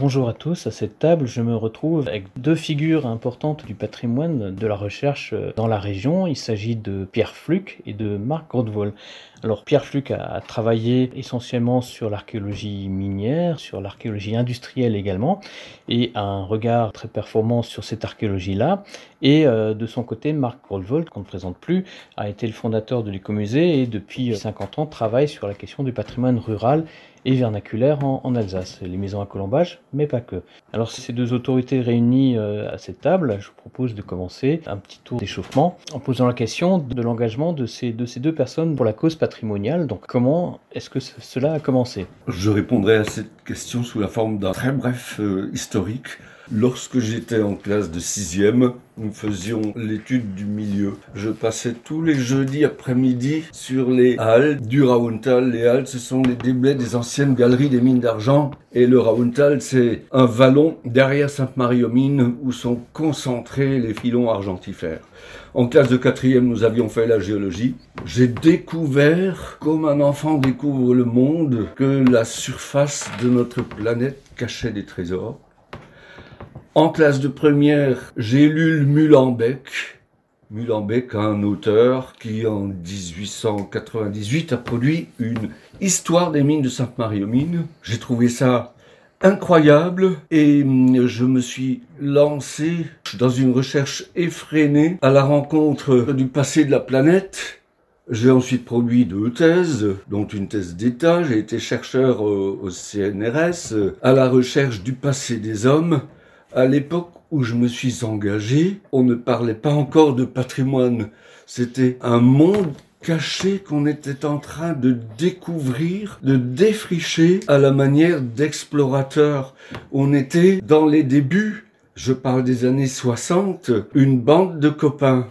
Bonjour à tous, à cette table je me retrouve avec deux figures importantes du patrimoine de la recherche dans la région. Il s'agit de Pierre Fluc et de Marc Grotevol. Alors Pierre Fluc a, travaillé essentiellement sur l'archéologie minière, sur l'archéologie industrielle également, et a un regard très performant sur cette archéologie-là. Et euh, de son côté, Marc Grotevol, qu'on ne présente plus, a été le fondateur de l'écomusée et depuis 50 ans travaille sur la question du patrimoine rural et vernaculaire en, Alsace, les maisons à colombage, mais pas que. Alors ces deux autorités réunies euh, à cette table, je vous propose de commencer un petit tour d'échauffement en posant la question de l'engagement de ces, de ces deux personnes pour la cause patrimoniale. Donc comment est-ce que cela a commencé? Je répondrai à cette question sous la forme d'un très bref euh, historique. Lorsque j'étais en classe de sixième, nous faisions l'étude du milieu. Je passais tous les jeudis après-midi sur les halles du Rauntal. Les halles, ce sont les déblais des anciennes galeries des mines d'argent. Et le Rauntal, c'est un vallon derrière Sainte-Marie-aux-Mines où sont concentrés les filons argentifères. En classe de quatrième, nous avions fait la géologie. J'ai découvert, comme un enfant découvre le monde, que la surface de notre planète cachait des trésors en classe de première, j'ai lu le Mulenbeck. Mulenbeck, un auteur qui, en 1898, a produit une histoire des mines de Sainte-Marie-aux-Mines. J'ai trouvé ça incroyable et je me suis lancé dans une recherche effrénée à la rencontre du passé de la planète. J'ai ensuite produit deux thèses, dont une thèse d'État. J'ai été chercheur au CNRS à la recherche du passé des hommes à l'époque où je me suis engagé, on ne parlait pas encore de patrimoine. C'était un monde caché qu'on était en train de découvrir, de défricher à la manière d'explorateurs. On était dans les débuts, je parle des années 60, une bande de copains.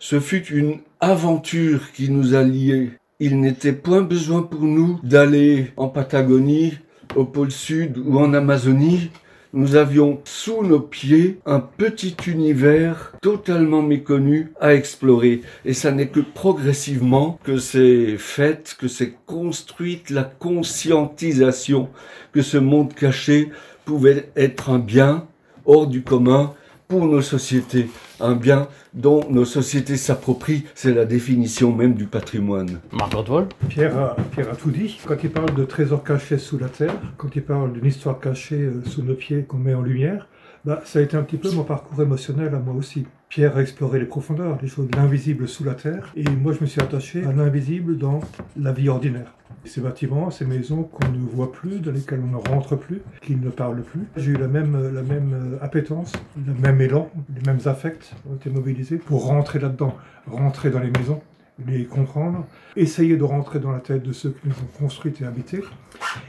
Ce fut une aventure qui nous a liés. Il n'était point besoin pour nous d'aller en Patagonie, au pôle Sud ou en Amazonie nous avions sous nos pieds un petit univers totalement méconnu à explorer. Et ça n'est que progressivement que c'est fait, que c'est construite la conscientisation que ce monde caché pouvait être un bien hors du commun pour nos sociétés, un bien dont nos sociétés s'approprient, c'est la définition même du patrimoine. Margot Vol Pierre a, Pierre a tout dit. Quand il parle de trésors cachés sous la terre, quand il parle d'une histoire cachée euh, sous nos pieds qu'on met en lumière, bah, ça a été un petit peu mon parcours émotionnel à moi aussi. Pierre a exploré les profondeurs, les choses, l'invisible sous la terre, et moi je me suis attaché à l'invisible dans la vie ordinaire. Ces bâtiments, ces maisons qu'on ne voit plus, dans lesquelles on ne rentre plus, qui ne parlent plus. J'ai eu la même, la même euh, appétence, le même élan, les mêmes affects ont été mobilisés pour rentrer là-dedans, rentrer dans les maisons, les comprendre, essayer de rentrer dans la tête de ceux qui nous ont construites et habités,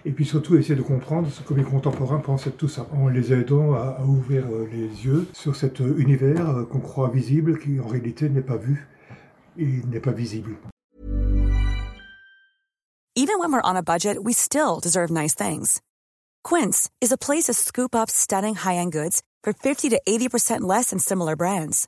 et puis surtout essayer de comprendre ce que mes contemporains pensaient de tout ça, en les aidant à, ouvrir euh, les yeux sur cet euh, univers qu'on croit visible, qui en réalité n'est pas vu et n'est pas visible. Even when we're on a budget, we still deserve nice things. Quince is a place to scoop up stunning high-end goods for 50 to 80% less than similar brands.